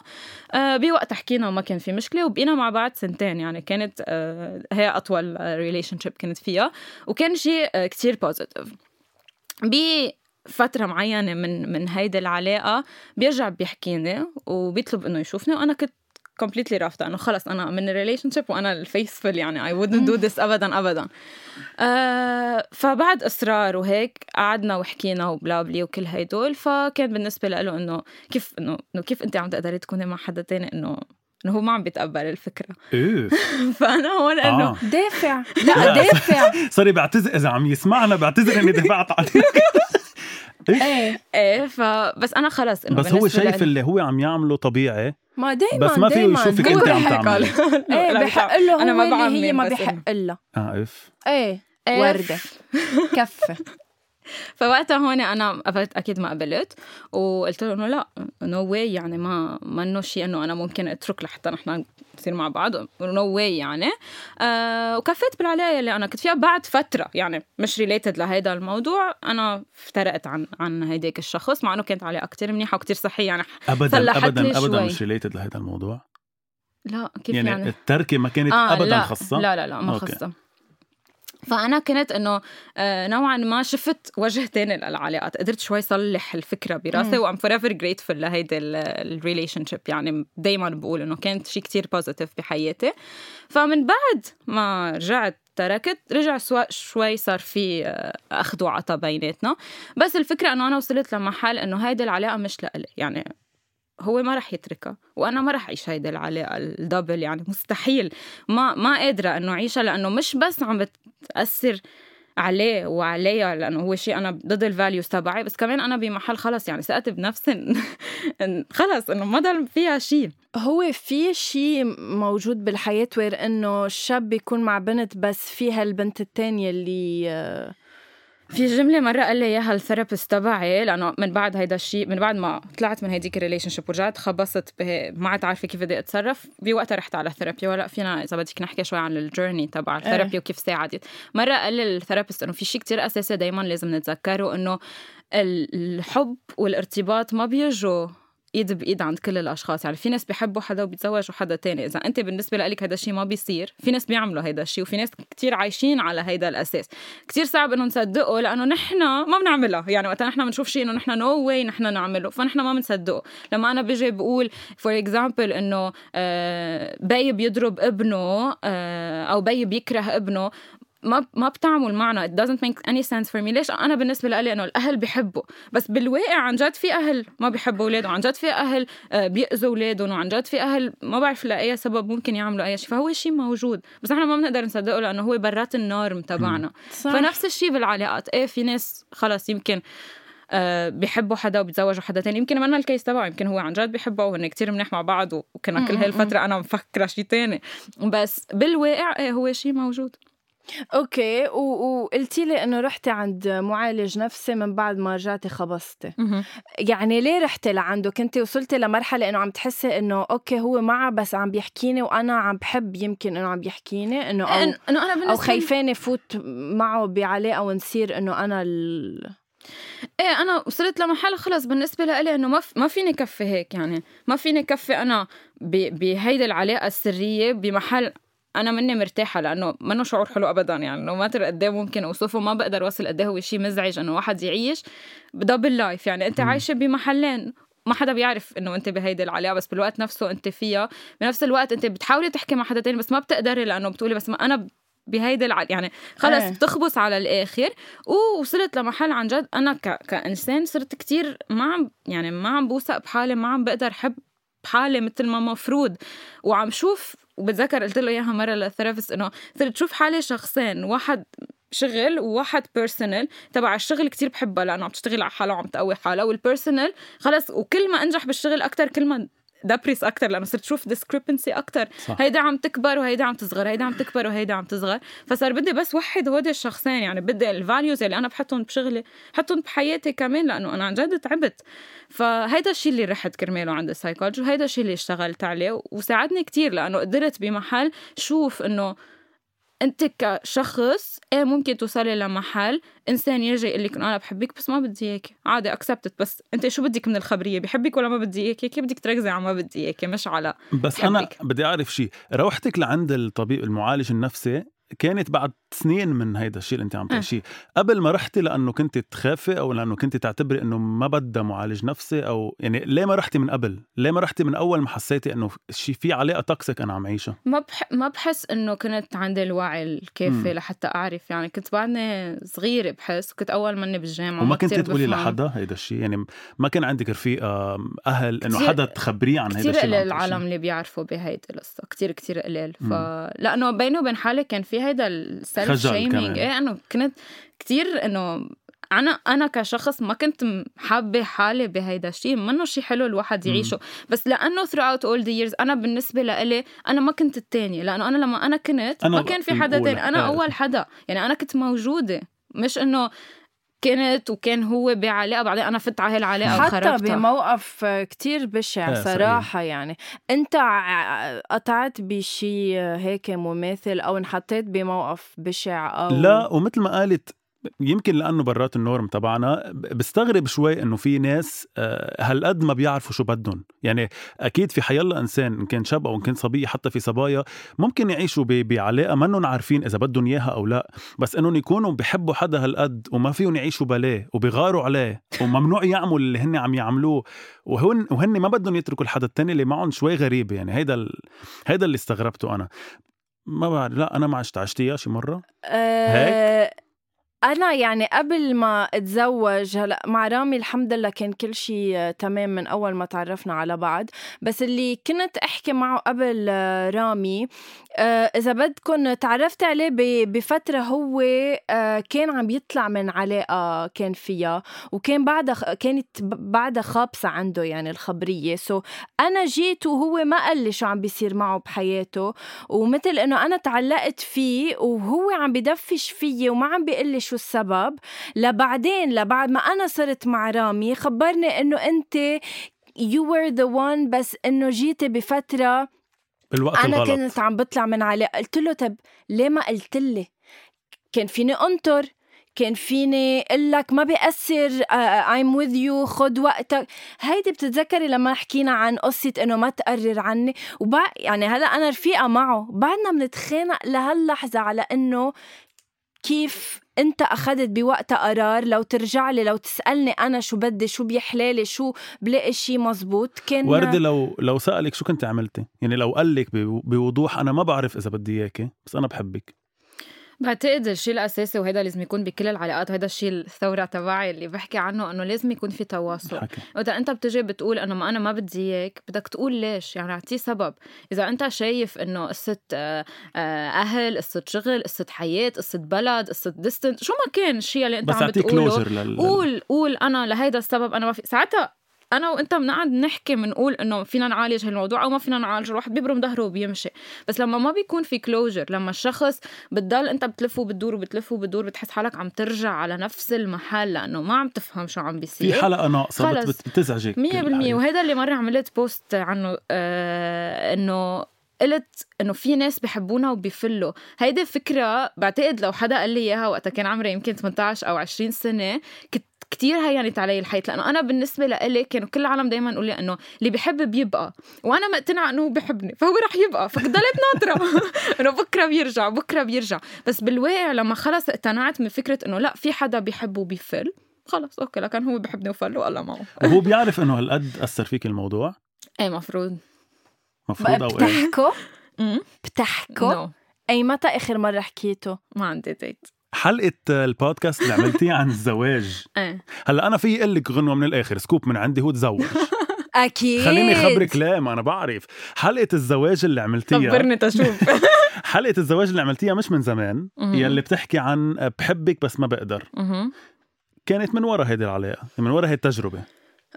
آه بوقت حكينا وما كان في مشكلة وبقينا مع بعض سنتين يعني كانت آه هي أطول relationship كنت فيها. وكان شيء كتير positive بفترة معينة من من هيدي العلاقة بيرجع بيحكيني وبيطلب إنه يشوفني وأنا كنت completely رافضة إنه خلص أنا من relationship وأنا faithful يعني I wouldn't do this ابدا ابدا. آه فبعد إصرار وهيك قعدنا وحكينا وبلا بلي وكل هيدول فكان بالنسبة له إنه كيف إنه كيف أنت عم تقدري تكوني مع حدا تاني إنه إنه هو ما عم بيتقبل الفكرة. إيه. فأنا هون إنه آه. دافع. لا. دافع. سوري بعتذر إذا عم يسمعنا بعتذر إني دفعت عليه إيه. إيه فبس أنا خلص إنه بس هو شايف اللي هو عم يعمله طبيعي. ما دايما بس ما فيه. يشوفك أنت عم تعملي. إيه بحق له هو اللي هي ما بحق لها آه إف. إيه. إيه. وردة كفة. فوقتها هون أنا أكيد ما قبلت وقلت له إنه لا نو no واي يعني ما ما إنه شيء إنه أنا ممكن أترك لحتى نحن نصير مع بعض no way يعني. آه وكفيت بالعلاقة اللي أنا كنت فيها بعد فترة يعني مش related لهيدا الموضوع أنا افترقت عن عن هيداك الشخص مع إنه كانت علاقة كتير منيحة وكتير صحية يعني ابدا ابدا ابدا مش related لهيدا الموضوع؟ لا كيف يعني, يعني؟ التركة ما كانت آه ابدا خاصة؟ لا لا لا ما خاصة. فأنا كنت إنه آه، نوعا ما شفت وجه تاني للعلاقات. قدرت شوي صلح الفكرة براسي و I'm forever grateful لهيدي ال relationship يعني دائما بقول إنه كانت شيء كتير positive بحياتي. فمن بعد ما رجعت تركت رجع شوي صار في آه، أخذ وعطى بيناتنا. بس الفكرة إنه أنا وصلت لمحل إنه هيدي العلاقة مش لإلي. يعني هو ما رح يتركها وأنا ما رح أعيش هيدي العلاقة الدبل يعني مستحيل. ما ما قادرة إنه أعيشها لأنه مش بس عم بتأثر عليه وعليها لأنه هو شيء أنا ضد الفاليوز تبعي بس كمان أنا بمحل خلص يعني ثقت بنفسي خلص إنه ما ضل فيها شيء. هو في شيء موجود بالحياة where إنه الشاب بيكون مع بنت بس فيها البنت الثانية اللي في جملة مرة قال لي إياها ال therapist تبعي لأنه من بعد هيدا الشيء من بعد ما طلعت من هيديك ال relationship ورجعت خبصت ما عاد عارفة كيف بدي أتصرف بوقتها رحت على ال therapy وهلا فينا إذا بدك نحكي شوي عن ال journey تبع ال therapy وكيف ساعدت. مرة قال لي ال therapist إنه في شيء كتير أساسي دائما لازم نتذكره إنه الحب والارتباط ما بيجوا إيد بإيد عند كل الأشخاص. يعني في ناس بيحبوا حدا وبيتزوجوا حدا تاني. إذا أنت بالنسبة لك هذا الشيء ما بيصير في ناس بيعملوا هذا الشيء وفي ناس كتير عايشين على هذا الأساس. كتير صعب انه نصدقه لأنه نحن ما بنعملها. يعني وقت نحن بنشوف شيء إنه نحن no way نحن نعمله فنحن ما بنصدقه. لما أنا بيجي بقول for example إنه آه، بي بيضرب ابنه آه، أو بي بيكره ابنه ما ما بتعمل معنا. It doesn't make any sense for me. ليش أنا بالنسبة لي إنه الأهل بيحبوا؟ بس بالواقع عن جد في أهل ما بيحبوا أولادهم. عن جد في أهل آه، بيأذوا أولادهم. وعن جد في أهل ما بعرف لأي سبب ممكن يعملوا أي شيء. فهو شيء موجود. بس إحنا ما بنقدر نصدقه لأنه هو برات النورم تبعنا. فنفس الشيء بالعلاقات. إيه في ناس خلص يمكن آه بيحبوا حدا وبيتزوجوا حدا تاني. يمكن منا الكيس تبعه. يمكن هو عن جد بيحبه وهن كتير منيح مع بعض وكنا كل هالفترة أنا مفكرة شيء تاني. بس بالواقع إيه هو شيء موجود. أوكي وقلتي لي إنه رحتي عند معالج نفسي من بعد ما رجعتي خبصتي. يعني ليه رحتي لعنده؟ كنتي وصلتي لمرحلة إنه عم تحسي إنه أوكي هو معه بس عم بيحكيني وأنا عم بحب يمكن إنه عم بيحكيني إنه أو إنه أنا أو خايفة اني فوت معه بعلاقة ونصير إنه أنا ال... إيه أنا وصلت لمحل خلص بالنسبة لي إنه ما ما فيني كفي هيك يعني. ما فيني كفي أنا بهيدي العلاقة السرية بمحل أنا مني مرتاحة لأنه منه شعور حلو ابدا يعني no matter قد ممكن أوصفه ما بقدر أوصل قد هو شيء مزعج إنه واحد يعيش ب double life يعني أنت عايشة بمحلين ما حدا بيعرف إنه أنت بهيدي العلاقة بس بالوقت نفسه أنت فيها. بنفس الوقت أنت بتحاولي تحكي مع حدا تاني بس ما بتقدري لأنه بتقولي بس ما أنا بهيدي الع... يعني خلص إيه. بتخبص على الآخر. ووصلت لمحل عن جد. أنا ك... كإنسان صرت كتير ما عم يعني ما عم بوثق بحالي ما عم بقدر حب بحالي مثل ما مفروض. وعم شوف وبتذكر قلت له إياها مرة لل therapist إنه صرت شوف حالي شخصين واحد شغل وواحد personal تبع الشغل كتير بحبها لأنه عم تشتغل على حالها وعم تقوي حالها وال personal خلص وكل ما أنجح بالشغل أكثر كل ما depressed أكثر لأنه صرت شوف discrepancy أكثر هيدا عم تكبر وهيدا عم تصغر هيدا عم تكبر وهيدا عم تصغر. فصار بدي بس وحد هودي الشخصين يعني بدي ال values اللي أنا بحطهم بشغلي حطهم بحياتي كمان لأنه أنا عن جد تعبت. فهيدا الشيء اللي رحت كرماله عند السايكولوجي وهيدا الشيء اللي اشتغلت عليه وساعدني كتير لأنه قدرت بمحل شوف إنه أنت كشخص إيه ممكن توصلي لمحل إنسان يجي يقول لك أنا بحبك بس ما بدي اياك عادي accept it بس أنت شو بدك من الخبرية؟ بحبك ولا ما بدي اياك كيف بدك تركزي على ما بدي اياك مش على بس بحبك. أنا بدي أعرف شيء روحتك لعند الطبيب المعالج النفسي كانت بعد سنين من هيدا الشيء اللي انت عم تحكيه. قبل ما رحتي لأنه كنت تخافي أو لأنه كنت تعتبري إنه ما بدها معالج نفسي أو يعني ليه ما رحتي من قبل؟ ليه ما رحتي من أول ما حسيتي إنه شيء في علاقه توكسيك أنا عم عيشها ما بح... ما بحس إنه كنت عندي الوعي الكافي لحتى أعرف. يعني كنت بعدني صغيرة بحس كنت أول مني بالجامعة وما كنت تقولي لحدا هيدا الشيء؟ يعني ما كان عندك رفيقة أهل إنه حدا تخبريه عن هيدا الشيء كثير العالم اللي بيعرفوا بهيدي القصة. كثير كثير قليل. ف لأنه بيني وبين حالي كان في هيدا ال self shaming إيه إنه كنت كثير إنه أنا أنا كشخص ما كنت حابة حالي بهيدا الشيء منه شيء حلو الواحد يعيشه. بس لأنه throughout all the years أنا بالنسبة لإلي أنا ما كنت الثانية لأنه أنا لما أنا كنت أنا ما كان في حدا ثاني أنا أول حدا. يعني أنا كنت موجودة. مش إنه كنت وكان هو بعلاقة بعدين أنا فت على هالعلاقه حتى وخربتها بموقف كتير بشع إيه، صراحة يعني. أنت ع- قطعت بشي هيك مماثل أو انحطيت بموقف بشع أو لا ومثل ما قالت يمكن لأنه برات النورم تبعنا بستغرب شوي إنه في ناس آه، هالقد ما بيعرفوا شو بدهم. يعني أكيد في حيلا إنسان إن كان شاب أو إن كان صبيه حتى في صبايا ممكن يعيشوا بعلاقة منهم عارفين إذا بدهم إياها أو لا. بس إنهم يكونوا بحبوا حدا هالقد وما فيهم يعيشوا بلاه وبيغاروا عليه وممنوع يعملوا اللي هن عم يعملوه. وهن وهن ما بدهم يتركوا الحدا التاني اللي معهم شوي غريب. يعني هيدا ال... هيدا اللي استغربته أنا. ما بعرف لا أنا ما عشت عشتيها شي مرة؟ آه، أنا يعني قبل ما أتزوج هلأ مع رامي الحمد لله كان كل شيء تمام من أول ما تعرفنا على بعض. بس اللي كنت أحكي معه قبل آه، رامي آه، إذا بدكم تعرفت عليه ب- بفترة هو آه، كان عم يطلع من علاقة كان فيها وكان بعدها كانت بعدها خابصة عنده يعني الخبرية. سو أنا جيت وهو ما قال لي شو عم بيصير معه بحياته. ومثل إنه أنا تعلقت فيه وهو عم بدفش فيي وما عم بيقول لي شو السبب؟ لبعدين لبعد ما أنا صرت مع رامي خبرني إنه أنت you were the one بس إنه جيتي بفترة بالوقت أنا الغلط. كنت عم بطلع من علاقه قلت له طب ليه ما قلت لي؟ كان فيني أنطر كان فيني أقول لك ما بيأثر I'm with you خد وقتك. هيدي بتتذكري لما حكينا عن قصة إنه ما تقرر عني؟ وبعد يعني هلا أنا رفيقة معه. بعدنا بنتخانق لهاللحظة على إنه كيف انت أخذت بوقتها قرار لو ترجع لي لو تسألني أنا شو بدي شو بيحلالي شو بلاقي شيء مزبوط كان وردة لو لو سألك شو كنت عملتي؟ يعني لو قال لك بو- بوضوح أنا ما بعرف إذا بدي إياكي بس أنا بحبك بعتقد الشيء الأساسي وهذا لازم يكون بكل العلاقات وهذا الشيء الثورة تبعي اللي بحكي عنه إنه لازم يكون في تواصل. حكي وإذا أنت بتجي بتقول إنه ما أنا ما بدي إياك بدك تقول ليش؟ يعني أعطيه سبب. إذا أنت شايف إنه قصة آه، آه، أهل قصة شغل قصة حياة قصة بلد قصة ديستنت شو ما كان الشيء اللي بس عم بتقوله. قول قول أنا لهيدا السبب أنا ما في. ساعتها أنا وأنت بنقعد نحكي بنقول إنه فينا نعالج هالموضوع أو ما فينا نعالجه الواحد بيبرم ظهره وبيمشي بس لما ما بيكون في closure لما الشخص بتضل أنت بتلف وبتدور وبتلف وبتدور بتحس حالك عم ترجع على نفس المحل لأنه ما عم تفهم شو عم بيصير في خلص. بت- بتزعجك مية بالمية الحقيقة. وهذا اللي مرة عملت post عنه آه إنه قلت إنه في ناس بحبونا وبيفلوا هيدي فكرة بعتقد لو حدا قال لي إياها وقتها كان عمري يمكن 18 أو 20 سنة كنت كتير هينت علي الحياة لأنه أنا بالنسبة لإلي كانوا كل العالم دايما يقول لي إنه اللي بيحب بيبقى وأنا مقتنعة إنه هو بحبني فهو رح يبقى فضلت ناطرة. إنه بكرة بيرجع بكرة بيرجع. بس بالواقع لما خلص اقتنعت من فكرة إنه لا في حدا بيحب وبيفل خلص أوكي لكن هو بحبني وفل والله معه وهو بيعرف إنه هالقد أثر فيك الموضوع؟ إيه مفروض. مفروض أو إيه؟ بتحكوا؟ امم بتحكوا؟ no أي متى آخر مرة حكيته؟ ما عندي date حلقة البودكاست اللي عملتيها عن الزواج. إيه. هلا أنا في أقول لك غنوة من الآخر سكوب من عندي هو تزوج. أكيد. خليني أخبرك لا ما أنا بعرف. حلقة الزواج اللي عملتيها خبرني تشوف. حلقة الزواج اللي عملتيها مش من زمان. يلي بتحكي عن بحبك بس ما بقدر. كانت من ورا هيدي العلاقة من ورا هي التجربة. آه،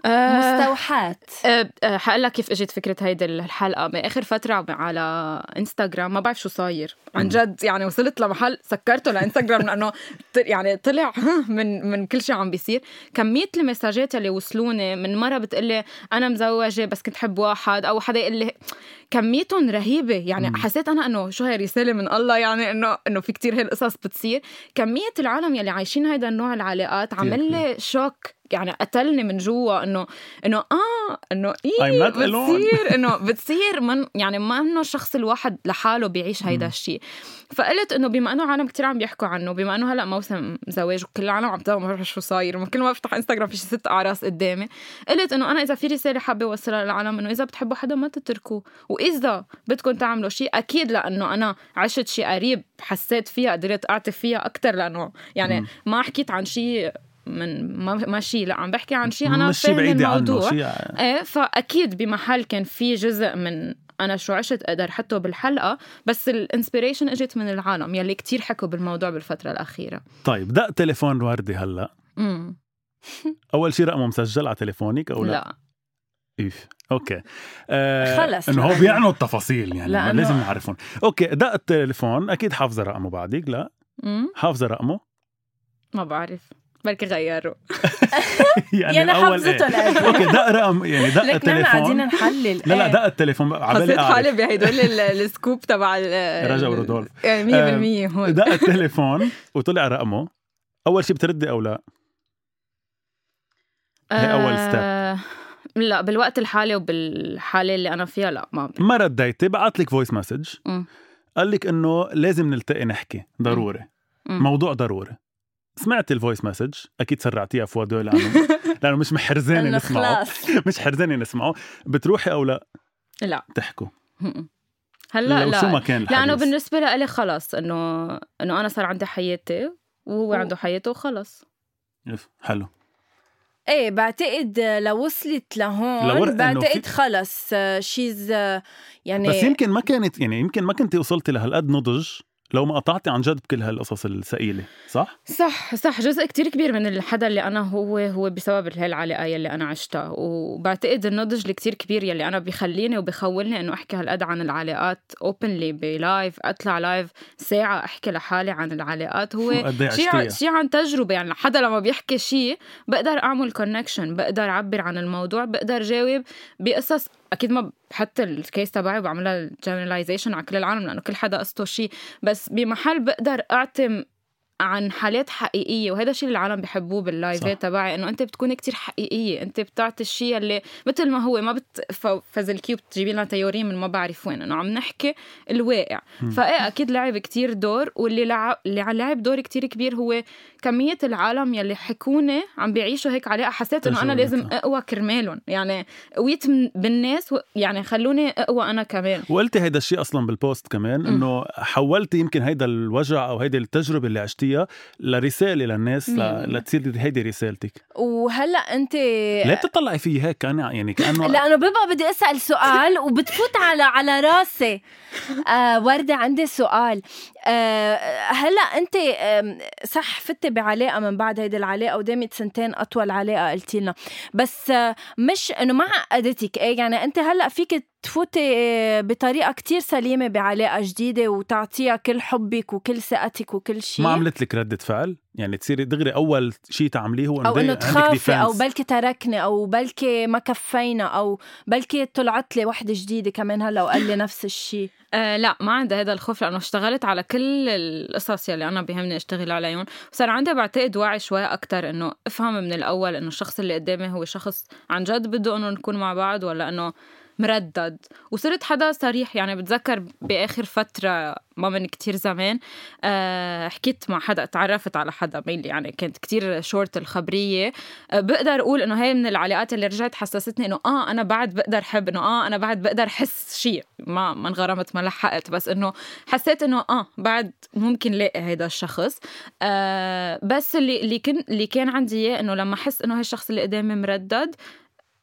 مستوحاة. أه، أه، حقول لك كيف إجت فكرة هيدي الحلقة. باخر فترة على إنستغرام ما بعرف شو صاير. عن جد يعني وصلت لمحل سكرته لانستغرام لأنه يعني طلع من من كل شيء عم بيصير. كمية المساجات اللي وصلوني من مرة بتقلي أنا مزوجة بس كنت حب واحد أو حدا يقول لي كميتهم رهيبة. يعني مم. حسيت أنا إنه شو هي رسالة من الله يعني انه إنه في كتير هالقصص بتصير. كمية العالم يلي عايشين هيدا النوع العلاقات عمل لي شوك. يعني قتلني من جوا إنه إنه آه إنه إيه. بتصير إنه بتصير من يعني ما إنه الشخص الواحد لحاله بيعيش هيدا. الشيء فقلت إنه بما إنه عالم كتير عم بيحكوا عنه بما إنه هلأ موسم زواج وكل العالم عم ما بعرف شو صاير كل ما بفتح انستغرام في شي ست أعراس قدامي قلت إنه أنا إذا في رساله حابة اوصلها للعالم إنه إذا بتحبوا حدا ما تتركوه وإذا بدكم تعملوا شيء أكيد لأنه أنا عشت شيء قريب حسيت فيها قدرت أعطي فيها أكثر لأنه يعني. ما حكيت عن شيء من ما شيء لا عم بحكي عن شيء أنا مش فاهمه بعيدة عنه الموضوع. شيء إيه فأكيد بمحل كان في جزء من أنا شو عشت أقدر حطه بالحلقة بس ال inspiration إجت من العالم يلي كتير حكوا بالموضوع بالفترة الأخيرة. طيب دق تليفون وردي هلأ. امم أول شيء رقمه مسجل على تليفونك أو لا؟ لا. إيف okay. آه خلص. إنه هو بيعنوا التفاصيل يعني لأنه- لازم نعرفهم okay دق التليفون أكيد حافظة رقمه بعدك لا؟ حافظة رقمه؟ ما بعرف. بركي غيروا يعني أول حفظتهم إيه. قد okay دق رقم يعني دق لك نحن قاعدين التليفون نحلل. لا لا إيه. دق التليفون عبالي حسيت حالي أعرف. بهدول ال- ال scope تبع ال- رجا ورودولف. يعني 100% هون. دق التليفون وطلع رقمه. أول شيء بتردي أو لا؟ هي أول step. آه، لا بالوقت الحالي وبالحالة اللي أنا فيها لا ما ما رديتي بعت لك voice message. قال لك إنه لازم نلتقي نحكي ضروري. مم. موضوع ضروري. سمعت ال voice message أكيد سرعتيها فؤاد لأنه لأنه مش محرزاني انه نسمعه. مش حرزاني نسمعه. بتروحي أو لا؟ لا. تحكوا. هلأ لو لا. شو ما كان الحديث. لأنه بالنسبة لي خلص إنه إنه أنا صار عندي حياتي وهو عنده حياته وخلص حلو. إيه بعتقد لو وصلت لهون بعتقد خلص she's يعني بس يمكن ما كانت يعني يمكن ما كنتي وصلتي لهالقد نضج. لو ما قطعتي عن جد بكل هالقصص الثقيله صح؟ صح صح جزء كتير كبير من الحدا اللي أنا هو هو بسبب هالعلاقة يلي أنا عشتها. وبعتقد النضج اللي كتير كبير يلي أنا بيخليني وبخولني إنه أحكي هالقد عن العلاقات openly ب live أطلع live ساعة أحكي لحالي عن العلاقات هو شيء عشتيها؟ شيء عن تجربة يعني حدا لما بيحكي شيء بقدر أعمل connection بقدر أعبر عن الموضوع بقدر جاوب بقصص أكيد ما بحط ال case تبعي وبعملها generalization على كل العالم لأنه كل حدا قصته شيء. بس بمحل بقدر أعتم عن حالات حقيقية وهذا الشيء اللي العالم بيحبوه صح. باللايفات تبعي إنه أنت بتكون كتير حقيقية أنت بتعطي الشيء اللي مثل ما هو ما بتفزلكيه وبتجيبي لنا تيورين من ما بعرف وين إنه عم نحكي الواقع مم. فايه أكيد لعب كتير دور واللي لعب اللي لعب دور كتير كبير هو كمية العالم يلي حكوني عم بيعيشوا هيك علاقة حسيت إنه أنا. لازم أقوى كرمالهم يعني قويت بالناس و- يعني خلوني أقوى أنا كمان وقلتي هيدا الشيء أصلا بالبوست كمان. إنه حولتي يمكن هيدا الوجع أو هيدي التجربة اللي عشتيها لرساله للناس ل... لتصير هيدي رسالتك. وهلأ أنت ليه بتطلعي فيي هيك كان يعني كأنه لأنه ببقى بدي أسأل سؤال وبتفوت على على راسي. آه وردة عندي سؤال. هلا انت صح فتي بعلاقة من بعد هيدي العلاقة ودامت سنتين أطول علاقة قلتي لنا. بس آه مش إنه ما عقدتك إيه يعني انت هلا فيك تفوتي آه، بطريقة كتير سليمة بعلاقة جديدة وتعطيها كل حبك وكل ثقتك وكل شيء ما عملت لك ردة فعل؟ يعني تصيري دغري أول شيء تعمليه هو أو إنه عندك تخافي أو. بلكي تركني أو بلكي ما كفينا أو بلكي طلعت لي وحدة جديدة كمان هلا وقال لي نفس الشيء آه لا ما عندي هذا الخوف لأنه اشتغلت على كل القصص يلي أنا بيهمني أشتغل عليهم وصار عندي بعتقد وعي شوي أكثر إنه أفهم من الأول إنه الشخص اللي قدامي هو شخص عن جد بده إنه نكون مع بعض ولا إنه مردد. وصرت حدا صريح يعني بتذكر بآخر فترة ما من كتير زمان أه حكيت مع حدا تعرفت على حدا ميلي يعني كانت كتير شورت الخبرية. أه بقدر أقول إنه هي من العلاقات اللي رجعت حسستني إنه آه أنا بعد بقدر حب إنه آه أنا بعد بقدر حس شيء. ما ما انغرمت ما لحقت بس إنه حسيت إنه آه بعد ممكن لاقي هيدا الشخص. آه بس اللي اللي كان اللي كان عندي إياه إنه لما احس إنه هالشخص اللي قدامي مردد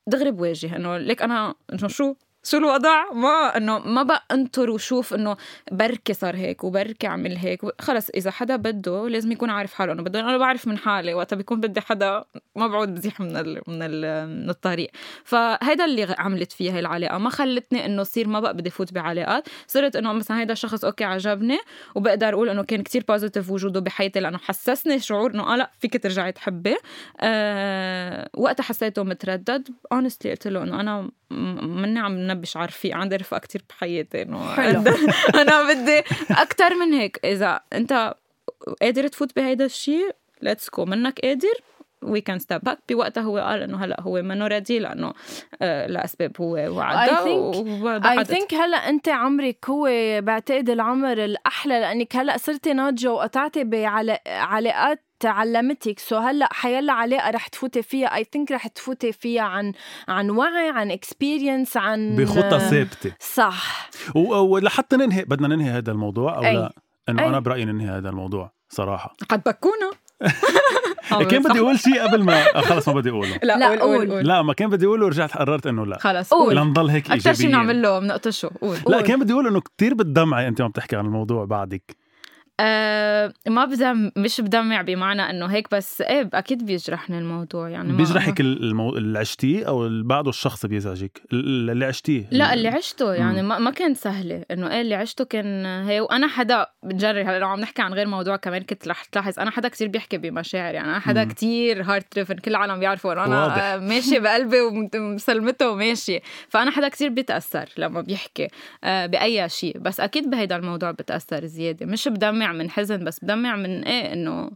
دغري بواجه إنه ليك أنا إنه شو؟ شو الوضع؟ ما إنه ما بقى انطر وشوف إنه بركي صار هيك وبركي عمل هيك. خلص إذا حدا بده لازم يكون عارف حاله. إنه بده أنا بعرف من حالي وقتها بيكون بدي حدا ما بعود بزيح من ال من ال من الطريق. فهيدا اللي عملت فيها هي العلاقة. ما خلتني إنه صير ما بقى بدي فوت بعلاقات. صرت إنه مثلا هيدا الشخص okay عجبني وبقدر أقول إنه كان كتير positive وجوده بحياتي لأنه حسسني شعور إنه آه لا فيك ترجعي تحبي. آه وقتها حسيته متردد. honestly قلت له إنه أنا مني عم نبش عارفي عندي رفقه كتير بحياتي إنه حلو. أنا بدي أكثر من هيك إذا أنت قادر تفوت بهيدا الشيء let's go منك قادر we can step back بوقتها هو قال إنه هلأ هو منه ready لأنه آه لأسباب هو think- I think هلأ أنت عمرك هو بعتقد العمر الأحلى لأنك هلأ صرتي ناضجة وقطعتي بعلاقات علمتك so هلا حيلا علاقه رح تفوتي فيها. I think رح تفوتي فيها عن عن وعي عن experience عن بخطى ثابتة. صح. ولحتى ننهي بدنا ننهي هذا الموضوع أو أي. لا؟ انه أي. أنا برأيي ننهي هذا الموضوع صراحة. قد بكونا. كان بدي أقول شيء قبل ما آه، خلص ما بدي أقوله. لا, لا، قول قول قول. لا ما كان بدي أقوله ورجعت قررت إنه لا. خلص قول. لنضل هيك أكثر شيء ايجابيين بنعمل له بنقطشه. قول. لا قول. كان بدي أقول إنه كتير بتدمعي أنت عم تحكي عن الموضوع بعدك. آه ما بدم مش بدمع بمعنى إنه هيك بس إيه أكيد بيجرحني الموضوع يعني بيجرحك المو... اللي عشتيه أو اللي بعده الشخص بيزعجك؟ اللي عشتيه. لا اللي عشته يعني ما, ما كانت سهله إنه إيه اللي عشته كان هي وأنا حدا بتجري هلا لو عم نحكي عن غير موضوع كمان كنت رح تلاحظ أنا حدا كتير بيحكي بمشاعر يعني أنا حدا كتير heart driven كل العالم بيعرفوا إنه أنا واضح. ماشي بقلبي ومسلمته وماشي فأنا حدا كتير بيتأثر لما بيحكي آه، بأي شيء بس أكيد بهيدا الموضوع بتأثر زيادة. مش بدمع من حزن بس بدمع من إيه؟ إنه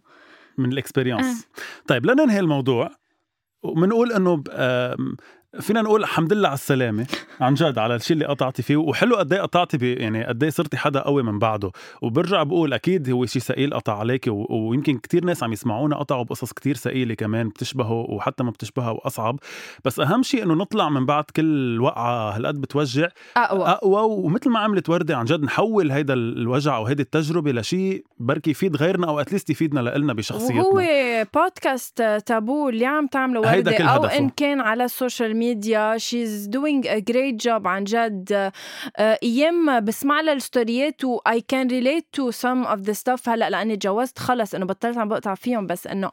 من ال experience آه. طيب لننهي الموضوع. وبنقول إنه فينا نقول الحمد لله على السلامة. عن جد على الشيء اللي قطعتي فيه وحلو قد إيه قطعتي بي يعني قد إيه صرتي حدا قوي من بعده. وبرجع بقول أكيد هو شيء ثقيل قطع عليك و... ويمكن كتير ناس عم يسمعونا قطعوا بقصص كتير ثقيله كمان بتشبهه وحتى ما بتشبهها وأصعب. بس أهم شيء إنه نطلع من بعد كل وقعة هالقد بتوجع أقوى. أقوى ومثل ما عملت وردة عن جد نحول هيدا الوجع أو هيدي التجربة لشيء بركي يفيد غيرنا أو at least يفيدنا لنا بشخصيتنا. وهو بودكاست تابو اللي عم تعمله وردة أو إن كان على ال social media شي she's doing a great job عن جد أيام بسمع لها ال story ات و I can relate to some of the stuff. هلا لأني تجوزت خلص إنه بطلت عم بقطع فيهم بس إنه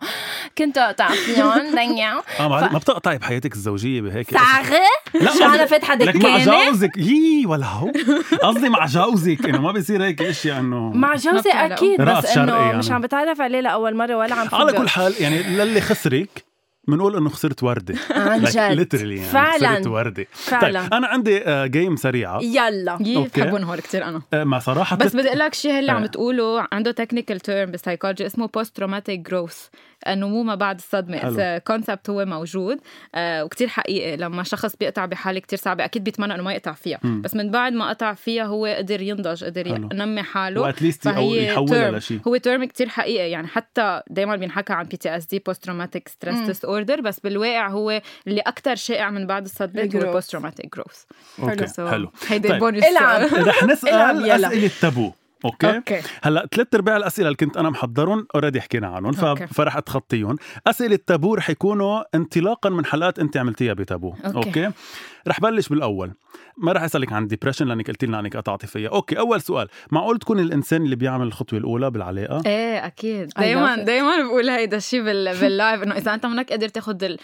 كنت أقطع فيهم. دنيا آه ما بتقطعي بحياتك الزوجية بهيك. ساغه لا شو أنا فاتحه دكانه مع جوزك يي ولا هو. قصدي مع جوزك إنه ما بيصير هيك اشياء انه مع جوزي أكيد بس إنه يعني. مش عم بتعرف عليه لأول مرة ولا عم على كل حال يعني للي خسرك بنقول إنه خسرت وردة. عن جد. literally يعني فعلا. خسرت وردة. فعلا. طيب أنا عندي game سريعة. يلا. بحبهم هول كثير أنا. آه ما صراحة بس بدي أقول لك شيء اللي عم تقوله عنده technical term بال psychology اسمه post-traumatic growth النمو ما بعد الصدمة. concept هو موجود آه وكتير حقيقي لما شخص بيقطع بحالة كتير صعبة أكيد بيتمنى إنه ما يقطع فيها. م. بس من بعد ما قطع فيها هو قدر ينضج قدر ينمي حاله. و at least يحولها لشيء هو term كتير حقيقي يعني حتى دائما بينحكى عن بي تي اس دي بوست تروماتيك ستريس ديس اوردر بس بالواقع هو اللي أكثر شائع من بعد الصدمة هو post-traumatic growth okay حلو. هيدي طيب. بونس رح نسأل أسئلة تابو okay, okay. هلأ ثلاث أرباع الأسئلة اللي كنت أنا محضرهم already حكينا عنهم فرح أتخطيهم. أسئلة تابو رح يكونوا انطلاقا من حلقات أنت عملتيها بتابو. أوكي, أوكي. رح بلش بالأول. ما رح أسألك عن depression لأنك قلت لنا إنك قطعتي فيها. okay أول سؤال. معقول تكون الإنسان اللي بيعمل الخطوة الأولى بالعلاقة؟ إيه أكيد. دائما دائما بقول هيدا الشيء بال life إنه إذا أنت منك قادر تاخذ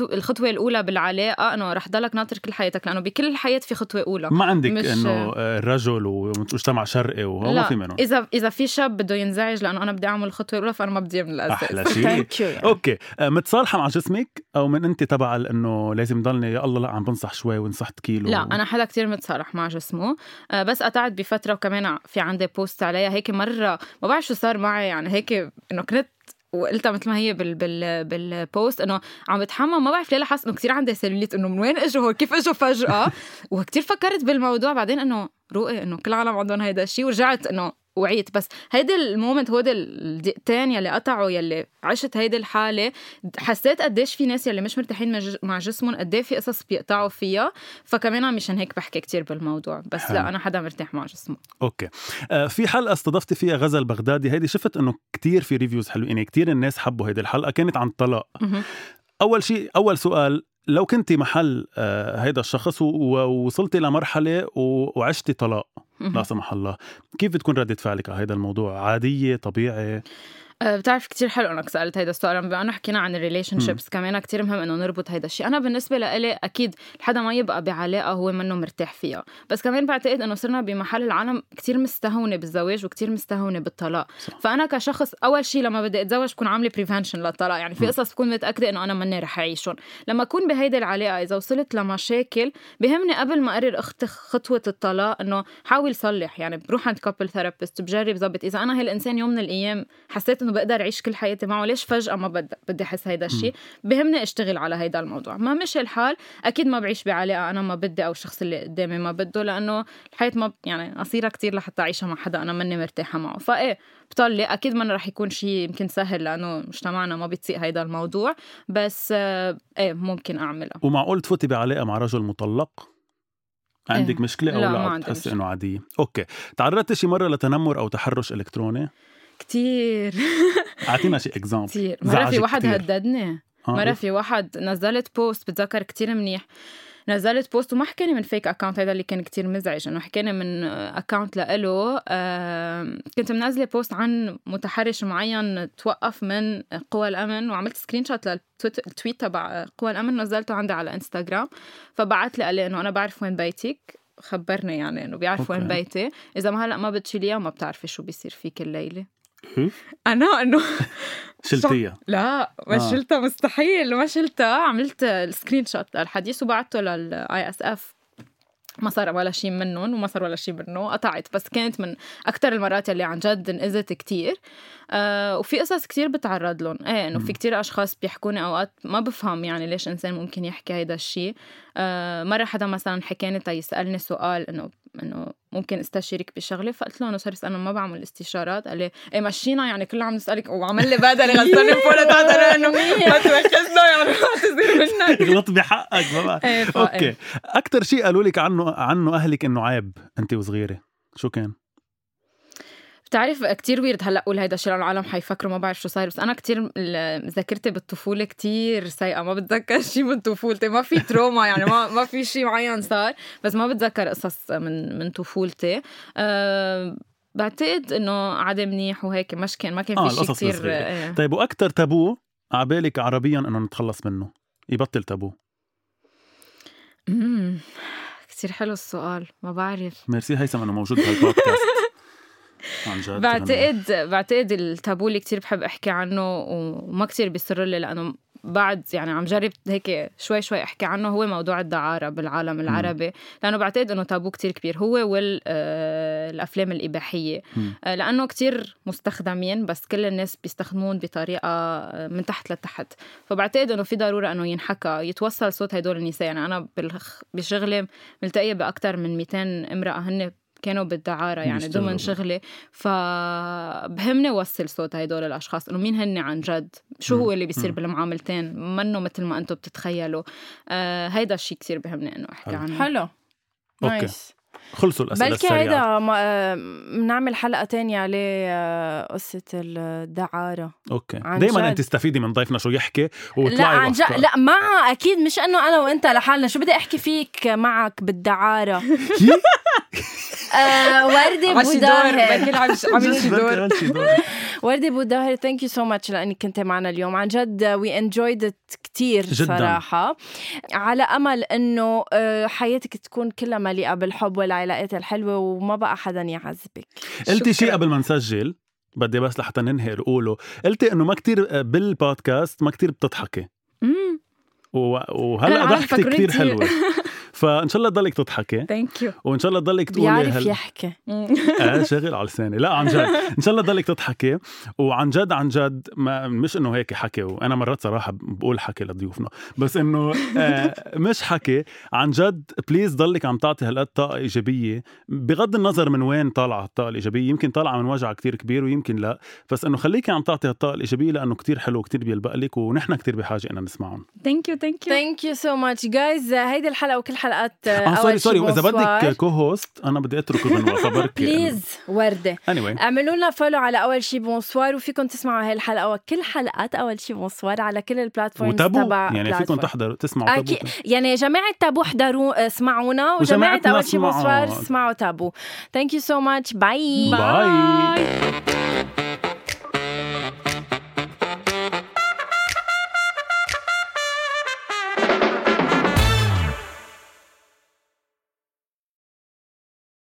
الخطوة الأولى بالعلاقة إنه رح ضلك ناطر كل حياتك لأنه بكل الحياة في خطوة أولى. ما عندك إنه رجل ومجتمع شرقي وهو ما في منه اذا إذا في شاب بده ينزعج لأنه أنا بدي أعمل الخطوه الاولى فانا ما بدي من الاساس أحلى شيء. okay. آه، متصالحة مع جسمك أو من أنت تبع إنه لازم ضلني يا الله لا عم بنصح شوي ونصحت كيلو. لا أنا حدا كتير متصالح مع جسمه. آه، بس قطعت بفترة وكمان في عندي post عليها هيك مرة. ما بعرف شو صار معي يعني هيك إنه كنت وقلتها مثل ما هي بال بال بال post إنه عم بتحمم ما بعرف ليه لاحظت إنه كثير عندي سيلوليت إنه من وين إجوا كيف إجوا فجأة؟ وكثير فكرت بالموضوع بعدين إنه روقي إنه كل العالم عندهم هيدا الشيء ورجعت إنه وعيت. بس هيدي ال moment هودي الدقيقتين يلي قطعوا يلي عشت هيدي الحالة حسيت قديش في ناس يلي مش مرتاحين مع جسمهم قد في قصص بيقطعوا فيها. فكمان مشان هيك بحكي كتير بالموضوع. بس حلو. لا أنا حدا مرتاح مع جسمه. okay. آه في حلقة استضفتي فيها غزل بغدادي. هيدي شفت إنه كتير في reviews حلوين. يعني كتير الناس حبوا هيدي الحلقة. كانت عن الطلاق أول شيء أول سؤال لو كنتي محل آه، هيدا الشخص ووصلتي لمرحلة وعشتي طلاق لا سمح الله. كيف بتكون ردة فعلك على هذا الموضوع؟ عادية طبيعي؟ بتعرف كتير حلو إنك سألت هيدا السؤال بما انه حكينا عن ال relationships كمان كتير مهم إنه نربط هيدا الشيء أنا بالنسبة لإلي أكيد حدا ما يبقى بعلاقة هو منه مرتاح فيها. بس كمان بعتقد إنه صرنا بمحل العالم كتير مستهونة بالزواج وكتير مستهونة بالطلاق. صح. فأنا كشخص أول شيء لما بدي أتزوج بكون عاملة prevention للطلاق. يعني في قصص بكون متأكدة إنه أنا ماني رح أعيشهم. لما أكون بهيدي العلاقة إذا وصلت لمشاكل بهمني قبل ما أقرر اخد خطوة الطلاق إنه حاول صلح. يعني بروح عند couple therapist بجرب ظبط. إذا أنا هالإنسان يوم من الأيام حسيت إنه بقدر أعيش كل حياتي معه ليش فجأة ما بدي بدي أحس هيدا الشيء بهمني أشتغل على هيدا الموضوع ما مشي الحال أكيد ما بعيش بعلاقة أنا ما بدي أو الشخص اللي قدامي ما بده لأنه الحياة ما يعني قصيرة كتير لحتى أعيشها مع حدا أنا ماني مرتاحة معه فإيه بطلي أكيد ما رح يكون شيء يمكن سهل لأنه مجتمعنا ما بيطيق هيدا الموضوع بس إيه ممكن أعملها ومعقول تفوتي بعلاقة مع رجل مطلق؟ عندك إيه؟ مشكلة أو لا, لا بتحسي إنه عادية؟ أوكي، تعرضتي شي مرة لتنمر أو تحرش إلكتروني؟ كتير. أعطينا شي example كتير. مرة في واحد كتير. هددني. آه مرة في واحد نزلت post بتذكر كتير منيح. نزلت post وما حكاني من fake account هذا اللي كان كتير مزعج إنه حكاني من account لإله. آه كنت منزلة post عن متحرش معين توقف من قوى الأمن وعملت screenshot لل tweet تبع قوى الأمن نزلته عندي على انستغرام فبعت لي قال لي إنه أنا بعرف وين بيتك. خبرني يعني إنه بيعرف وين بيتي. إذا ما هلأ ما بتشيليها ما بتعرفي شو بيصير فيك الليلة. أنا إنه شلتيها؟ لا ما آه. شلتها مستحيل ما شلتها. عملت ال screenshot الحديث وبعته لل ISF ما صار ولا شيء منهم وما صار ولا شيء منه. قطعت بس كانت من أكثر المرات اللي عن جد انأذت كتير. آه وفي قصص كتير بتعرض لهم. إيه إنه في كتير أشخاص بيحكوني أوقات ما بفهم يعني ليش إنسان ممكن يحكي هيدا الشيء آه مرة حدا مثلا حكاني يسألني سؤال إنه إنه ممكن استشيرك بشغلة؟ فقلت له إنه صار أنا ما بعمل استشارات. قال لي إيه مشينا. يعني كله عم نسألك وعمل لي بدل غسلني فوله تحت إنه ما توكلنا يعني ما تصير منك. غلط بحقك بابا إيه أوكي. أكثر شيء قالوا لك عنه عنه أهلك إنه عيب انت وصغيرة شو كان؟ بتعرف كتير ويرد هلأ أقول هيدا الشيء العالم حيفكروا ما بعرف شو صاير. بس أنا كتير ذاكرتي بالطفولة كتير سيئة. ما بتذكر شيء من طفولتي. ما في تروما يعني ما ما في شيء معين صار. بس ما بتذكر قصص من من طفولتي. أه بعتقد إنه عادي منيح وهيك مش كان ما كان في آه شيء كثير إيه. طيب وأكثر تابو عبالك عربيا إنه نتخلص منه؟ يبطل تابو. كثير حلو السؤال. ما بعرف. ميرسي هيثم إنه موجود بهالبودكاست. عن جد بعتقد بعتقد التابو اللي كثير بحب أحكي عنه وما كثير بيصر لي لأنه بعد يعني عم جرب هيك شوي شوي أحكي عنه هو موضوع الدعارة بالعالم العربي. لأنه بعتقد إنه تابو كتير كبير. هو والافلام الإباحية. آه، لأنه كتير مستخدمين بس كل الناس بيستخدمون بطريقة آه، من تحت لتحت. فبعتقد إنه في ضرورة إنه ينحكى يتوصل صوت هدول النساء. يعني أنا بشغلي ملتقية باكثر من 200 امرأة. هن كانوا بالدعارة يعني ضمن شغلي. فبهمني وصل صوت هدول الأشخاص إنه مين هن عن جد؟ شو هو اللي بيصير بالمعاملتين؟ منه مثل ما أنتم بتتخيلوا؟ آه هيدا الشيء كثير بهمني إنه أحكي عنه. حلو. nice خلصوا الأسئلة بلكي هيدا بنعمل حلقة تانية عليه آه، قصة الدعارة. okay. دائما أنت تستفيدي من ضيفنا شو يحكي وطلعي لا عن جد لا مع أكيد مش انه أنا وأنت لحالنا. شو بدي أحكي فيك معك بالدعارة؟ آه وردة بوداهر عمل شي دور. وردة بوداهر thank you so much لأنك كنت معنا اليوم. عن جد we enjoyed كثير صراحة. على أمل إنه آه، حياتك تكون كلها مليئة بالحب والعلاقات الحلوة وما بقى حدا يعذبك. قلتي شيء قبل ما نسجل؟ بدي بس لحتى ننهي قوله قلتي إنه ما كتير بالبودكاست ما كتير بتضحكي. وهلأ ضحكتي كثير حلوة. فإن شاء الله تضلك تضحكي. thank you وإن شاء الله تضلك تقولي بيعرف هل... يحكي. آه شغل على لساني. لا عن جد. إن شاء الله تضلك تضحكي. وعن جد عن جد ما مش إنه هيك حكي. وأنا مرات صراحة بقول حكي لضيوفنا. بس إنه آه مش حكي. عن جد please ضلك عم تعطي هالقد طاقة إيجابية. بغض النظر من وين طالعة الطاقة الإيجابية. يمكن طالعة من وجع كتير كبير ويمكن لا. بس إنه خليكي عم تعطي هالطاقة الإيجابية لأنه كتير حلو وكتير بيلبق لك ونحن كتير بحاجة ان نسمعهم. thank you thank you thank you so much جايز هيدي الحلقة وكل حلقات آه sorry sorry واذا بدك co-host أنا بدي أترك بنوا فبركي please وردة. Anyway. اعملوا لنا follow على أول شي بونسوار وفيكم تسمعوا هاي الحلقة وكل حلقات أول شي بونسوار على كل ال platforms تبع يعني فيكم تحضروا تسمعوا تابو. يعني جماعة تابو احضروا اسمعونا وجماعة أول شي بونسوار اسمعوا. تابو. thank you so much bye bye